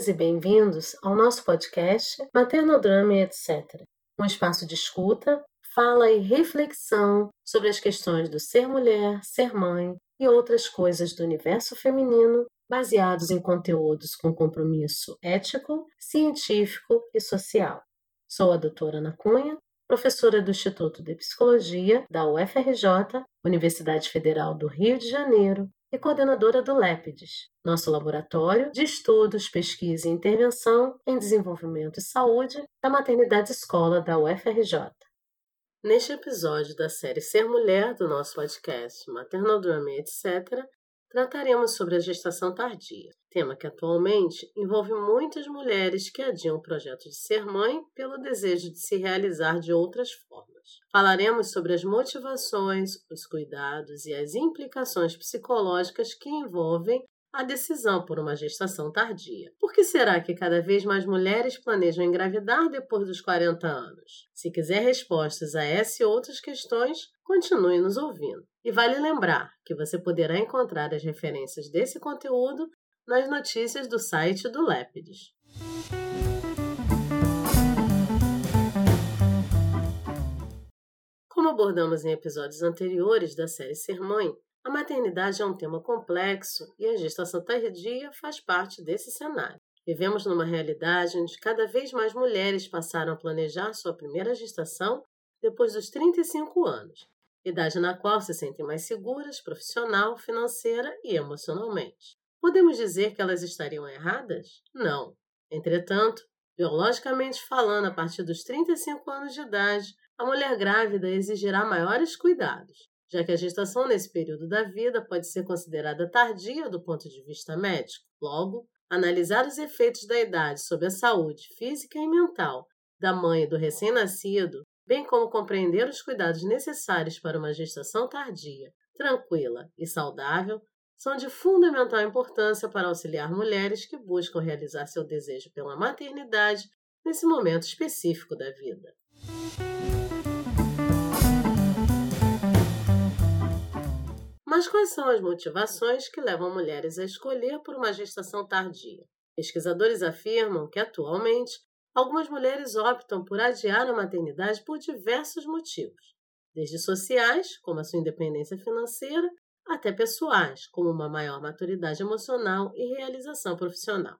Bem-vindas e bem-vindos ao nosso podcast Maternodrama e etc. Um espaço de escuta, fala e reflexão sobre as questões do ser mulher, ser mãe e outras coisas do universo feminino, baseados em conteúdos com compromisso ético, científico e social. Sou a doutora Ana Cunha, professora do Instituto de Psicologia da UFRJ, Universidade Federal do Rio de Janeiro, e coordenadora do LEPIDES, nosso laboratório de estudos, pesquisa e intervenção em desenvolvimento e saúde da maternidade escola da UFRJ. Neste episódio da série Ser Mulher do nosso podcast Maternal Drama etc., trataremos sobre a gestação tardia, tema que atualmente envolve muitas mulheres que adiam o projeto de ser mãe pelo desejo de se realizar de outras formas. Falaremos sobre as motivações, os cuidados e as implicações psicológicas que envolvem a decisão por uma gestação tardia. Por que será que cada vez mais mulheres planejam engravidar depois dos 40 anos? Se quiser respostas a essa e outras questões, continue nos ouvindo. E vale lembrar que você poderá encontrar as referências desse conteúdo nas notícias do site do Lépides. Como abordamos em episódios anteriores da série Ser Mãe, a maternidade é um tema complexo e a gestação tardia faz parte desse cenário. Vivemos numa realidade onde cada vez mais mulheres passaram a planejar sua primeira gestação depois dos 35 anos, idade na qual se sentem mais seguras profissional, financeira e emocionalmente. Podemos dizer que elas estariam erradas? Não. Entretanto, biologicamente falando, a partir dos 35 anos de idade, a mulher grávida exigirá maiores cuidados, já que a gestação nesse período da vida pode ser considerada tardia do ponto de vista médico. Logo, analisar os efeitos da idade sobre a saúde física e mental da mãe e do recém-nascido, bem como compreender os cuidados necessários para uma gestação tardia, tranquila e saudável, são de fundamental importância para auxiliar mulheres que buscam realizar seu desejo pela maternidade nesse momento específico da vida. Mas quais são as motivações que levam mulheres a escolher por uma gestação tardia? Pesquisadores afirmam que, atualmente, algumas mulheres optam por adiar a maternidade por diversos motivos, desde sociais, como a sua independência financeira, até pessoais, como uma maior maturidade emocional e realização profissional.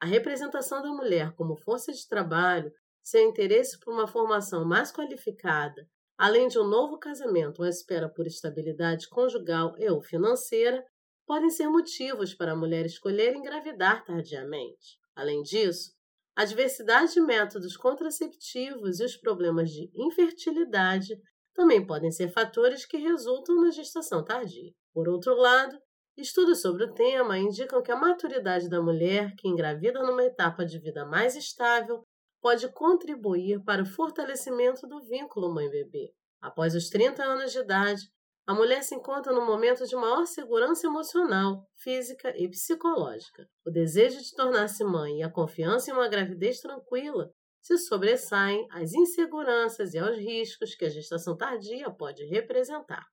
A representação da mulher como força de trabalho, seu interesse por uma formação mais qualificada além de um novo casamento ou espera por estabilidade conjugal e ou financeira, podem ser motivos para a mulher escolher engravidar tardiamente. Além disso, a diversidade de métodos contraceptivos e os problemas de infertilidade também podem ser fatores que resultam na gestação tardia. Por outro lado, estudos sobre o tema indicam que a maturidade da mulher que engravida numa etapa de vida mais estável pode contribuir para o fortalecimento do vínculo mãe-bebê. Após os 30 anos de idade, a mulher se encontra num momento de maior segurança emocional, física e psicológica. O desejo de tornar-se mãe e a confiança em uma gravidez tranquila se sobressaem às inseguranças e aos riscos que a gestação tardia pode representar.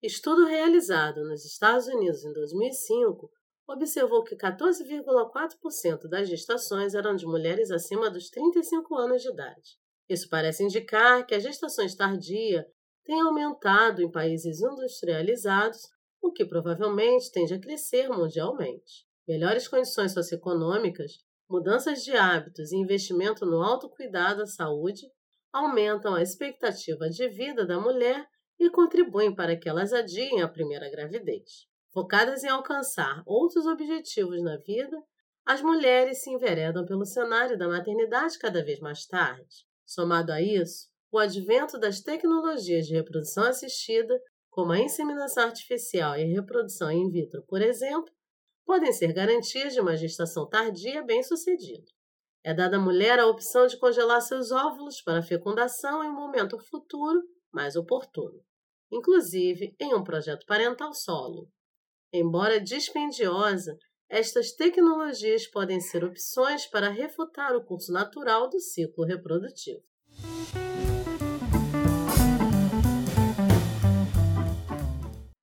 Estudo realizado nos Estados Unidos em 2005 observou que 14,4% das gestações eram de mulheres acima dos 35 anos de idade. Isso parece indicar que as gestações tardias têm aumentado em países industrializados, o que provavelmente tende a crescer mundialmente. Melhores condições socioeconômicas, mudanças de hábitos e investimento no autocuidado à saúde aumentam a expectativa de vida da mulher e contribuem para que elas adiem a primeira gravidez. Focadas em alcançar outros objetivos na vida, as mulheres se enveredam pelo cenário da maternidade cada vez mais tarde. Somado a isso, o advento das tecnologias de reprodução assistida, como a inseminação artificial e a reprodução in vitro, por exemplo, podem ser garantias de uma gestação tardia bem-sucedida. É dada à mulher a opção de congelar seus óvulos para fecundação em um momento futuro mais oportuno, inclusive em um projeto parental solo. Embora dispendiosa, estas tecnologias podem ser opções para refutar o curso natural do ciclo reprodutivo.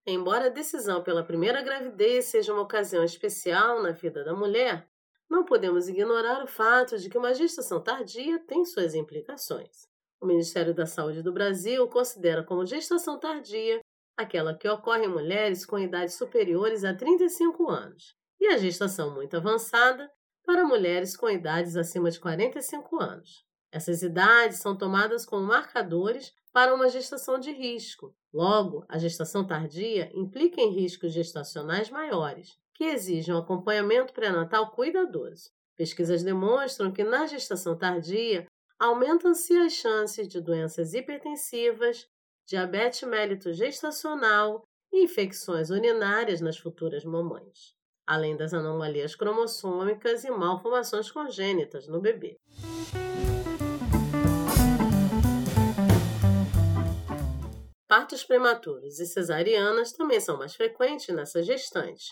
Embora a decisão pela primeira gravidez seja uma ocasião especial na vida da mulher, não podemos ignorar o fato de que uma gestação tardia tem suas implicações. O Ministério da Saúde do Brasil considera como gestação tardia aquela que ocorre em mulheres com idades superiores a 35 anos, e a gestação muito avançada para mulheres com idades acima de 45 anos. Essas idades são tomadas como marcadores para uma gestação de risco. Logo, a gestação tardia implica em riscos gestacionais maiores, que exigem um acompanhamento pré-natal cuidadoso. Pesquisas demonstram que na gestação tardia aumentam-se as chances de doenças hipertensivas, diabetes mellito gestacional e infecções urinárias nas futuras mamães, além das anomalias cromossômicas e malformações congênitas no bebê. Partos prematuros e cesarianas também são mais frequentes nessas gestantes,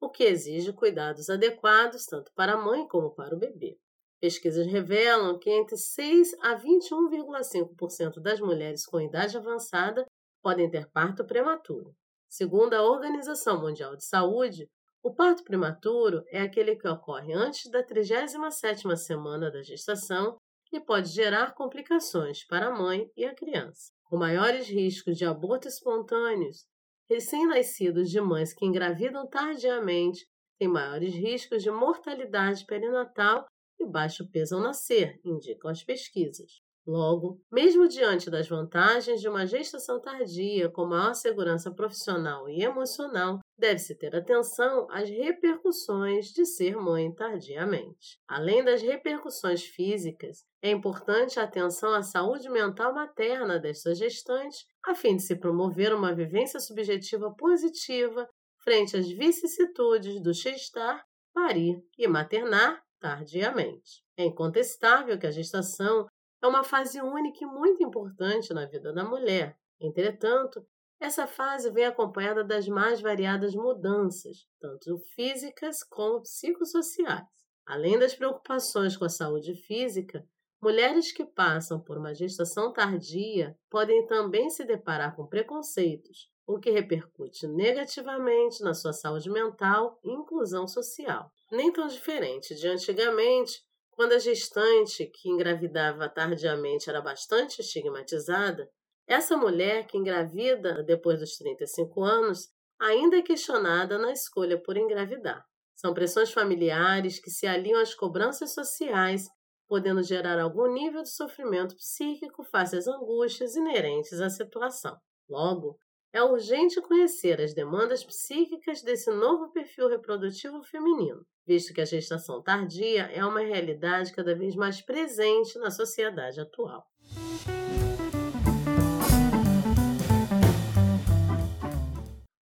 o que exige cuidados adequados tanto para a mãe como para o bebê. Pesquisas revelam que entre 6 a 21,5% das mulheres com idade avançada podem ter parto prematuro. Segundo a Organização Mundial de Saúde, o parto prematuro é aquele que ocorre antes da 37ª semana da gestação e pode gerar complicações para a mãe e a criança. Com maiores riscos de aborto espontâneos, recém-nascidos de mães que engravidam tardiamente têm maiores riscos de mortalidade perinatal e baixo peso ao nascer, indicam as pesquisas. Logo, mesmo diante das vantagens de uma gestação tardia com maior segurança profissional e emocional, deve-se ter atenção às repercussões de ser mãe tardiamente. Além das repercussões físicas, é importante a atenção à saúde mental materna desta gestante, a fim de se promover uma vivência subjetiva positiva frente às vicissitudes do gestar, parir e maternar tardiamente. É incontestável que a gestação é uma fase única e muito importante na vida da mulher. Entretanto, essa fase vem acompanhada das mais variadas mudanças, tanto físicas como psicossociais. Além das preocupações com a saúde física, mulheres que passam por uma gestação tardia podem também se deparar com preconceitos, o que repercute negativamente na sua saúde mental e inclusão social nem tão diferente de antigamente, quando a gestante que engravidava tardiamente era bastante estigmatizada, essa mulher que engravida depois dos 35 anos ainda é questionada na escolha por engravidar. São pressões familiares que se alinham às cobranças sociais, podendo gerar algum nível de sofrimento psíquico face às angústias inerentes à situação. Logo, é urgente conhecer as demandas psíquicas desse novo perfil reprodutivo feminino, visto que a gestação tardia é uma realidade cada vez mais presente na sociedade atual.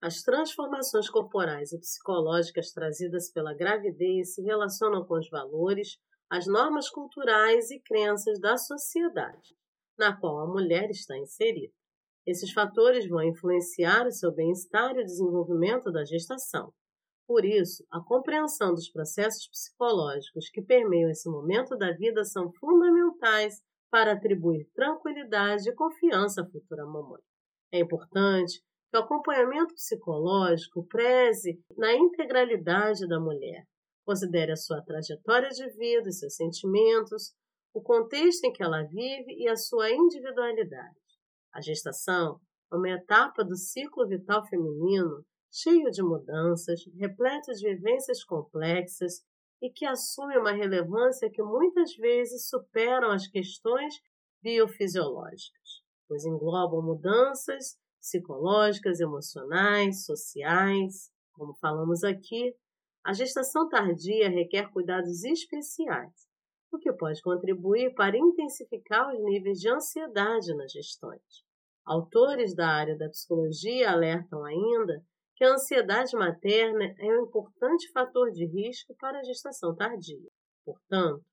As transformações corporais e psicológicas trazidas pela gravidez se relacionam com os valores, as normas culturais e crenças da sociedade, na qual a mulher está inserida. Esses fatores vão influenciar o seu bem-estar e o desenvolvimento da gestação. Por isso, a compreensão dos processos psicológicos que permeiam esse momento da vida são fundamentais para atribuir tranquilidade e confiança à futura mamãe. É importante que o acompanhamento psicológico preze na integralidade da mulher, considere a sua trajetória de vida, seus sentimentos, o contexto em que ela vive e a sua individualidade. A gestação é uma etapa do ciclo vital feminino cheio de mudanças, repleto de vivências complexas e que assume uma relevância que muitas vezes superam as questões biofisiológicas, pois englobam mudanças psicológicas, emocionais, sociais. Como falamos aqui, a gestação tardia requer cuidados especiais, o que pode contribuir para intensificar os níveis de ansiedade nas gestões. Autores da área da psicologia alertam ainda que a ansiedade materna é um importante fator de risco para a gestação tardia. Portanto,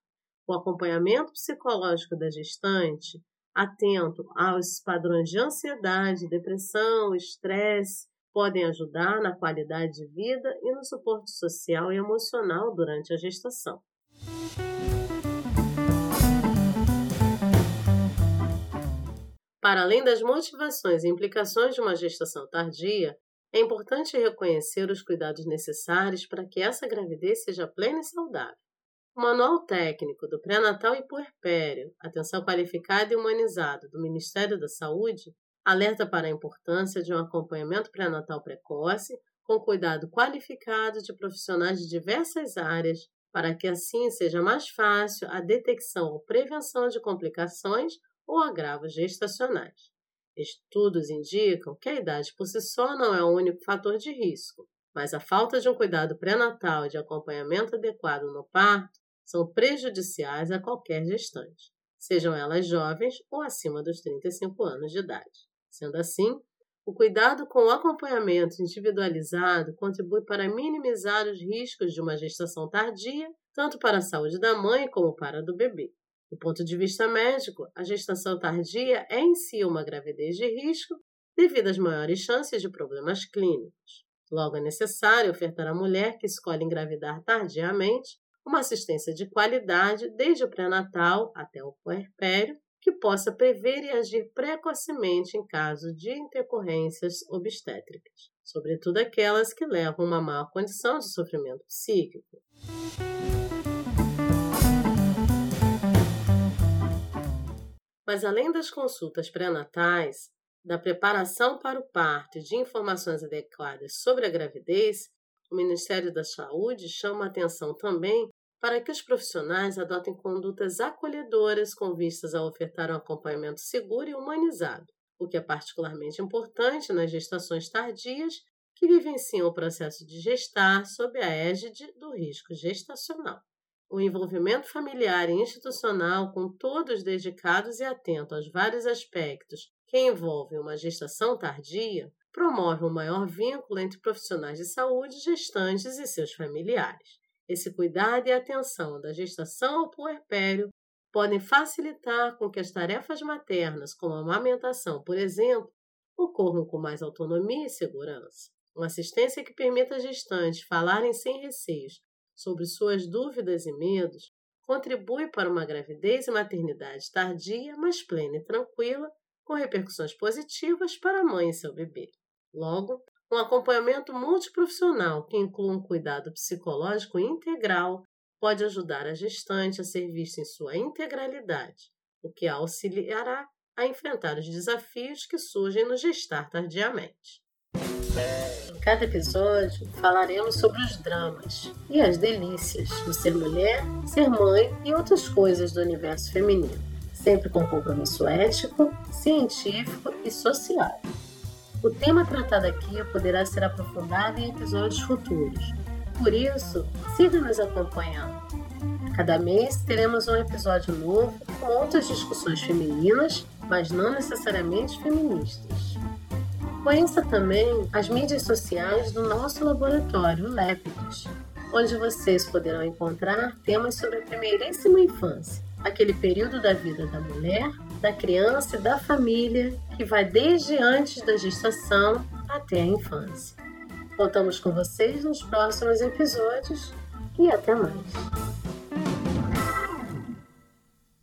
o acompanhamento psicológico da gestante, atento aos padrões de ansiedade, depressão, estresse, podem ajudar na qualidade de vida e no suporte social e emocional durante a gestação. Para além das motivações e implicações de uma gestação tardia, É importante reconhecer os cuidados necessários para que essa gravidez seja plena e saudável. O Manual Técnico do Pré-Natal e Puerpério, Atenção Qualificada e Humanizada do Ministério da Saúde, alerta para a importância de um acompanhamento pré-natal precoce, com cuidado qualificado de profissionais de diversas áreas, para que assim seja mais fácil a detecção ou prevenção de complicações ou agravos gestacionais. Estudos indicam que a idade por si só não é o único fator de risco, mas a falta de um cuidado pré-natal e de acompanhamento adequado no parto são prejudiciais a qualquer gestante, sejam elas jovens ou acima dos 35 anos de idade. Sendo assim, o cuidado com o acompanhamento individualizado contribui para minimizar os riscos de uma gestação tardia, tanto para a saúde da mãe como para a do bebê. Do ponto de vista médico, a gestação tardia é em si uma gravidez de risco devido às maiores chances de problemas clínicos. Logo, é necessário ofertar à mulher que escolhe engravidar tardiamente uma assistência de qualidade desde o pré-natal até o puerpério, que possa prever e agir precocemente em caso de intercorrências obstétricas, sobretudo aquelas que levam a uma má condição de sofrimento psíquico. Mas além das consultas pré-natais, da preparação para o parto e de informações adequadas sobre a gravidez, o Ministério da Saúde chama a atenção também para que os profissionais adotem condutas acolhedoras com vistas a ofertar um acompanhamento seguro e humanizado, o que é particularmente importante nas gestações tardias que vivenciam o processo de gestar sob a égide do risco gestacional o envolvimento familiar e institucional com todos dedicados e atentos aos vários aspectos que envolvem uma gestação tardia promove um maior vínculo entre profissionais de saúde, gestantes e seus familiares. Esse cuidado e atenção da gestação ao puerpério podem facilitar com que as tarefas maternas, como a amamentação, por exemplo, ocorram com mais autonomia e segurança. Uma assistência que permita às gestantes falarem sem receios sobre suas dúvidas e medos contribui para uma gravidez e maternidade tardia, mas plena e tranquila, com repercussões positivas para a mãe e seu bebê. Logo, um acompanhamento multiprofissional que inclua um cuidado psicológico integral pode ajudar a gestante a ser vista em sua integralidade, o que a auxiliará a enfrentar os desafios que surgem no gestar tardiamente. Em cada episódio falaremos sobre os dramas e as delícias do ser mulher, ser mãe e outras coisas do universo feminino, sempre com compromisso ético, científico e social. O tema tratado aqui poderá ser aprofundado em episódios futuros, por isso, siga nos acompanhando. Cada mês teremos um episódio novo com outras discussões femininas, mas não necessariamente feministas. Conheça também as mídias sociais do nosso laboratório Lépidos, onde vocês poderão encontrar temas sobre a primeiríssima infância, aquele período da vida da mulher, da criança e da família que vai desde antes da gestação até a infância. Contamos com vocês nos próximos episódios e até mais.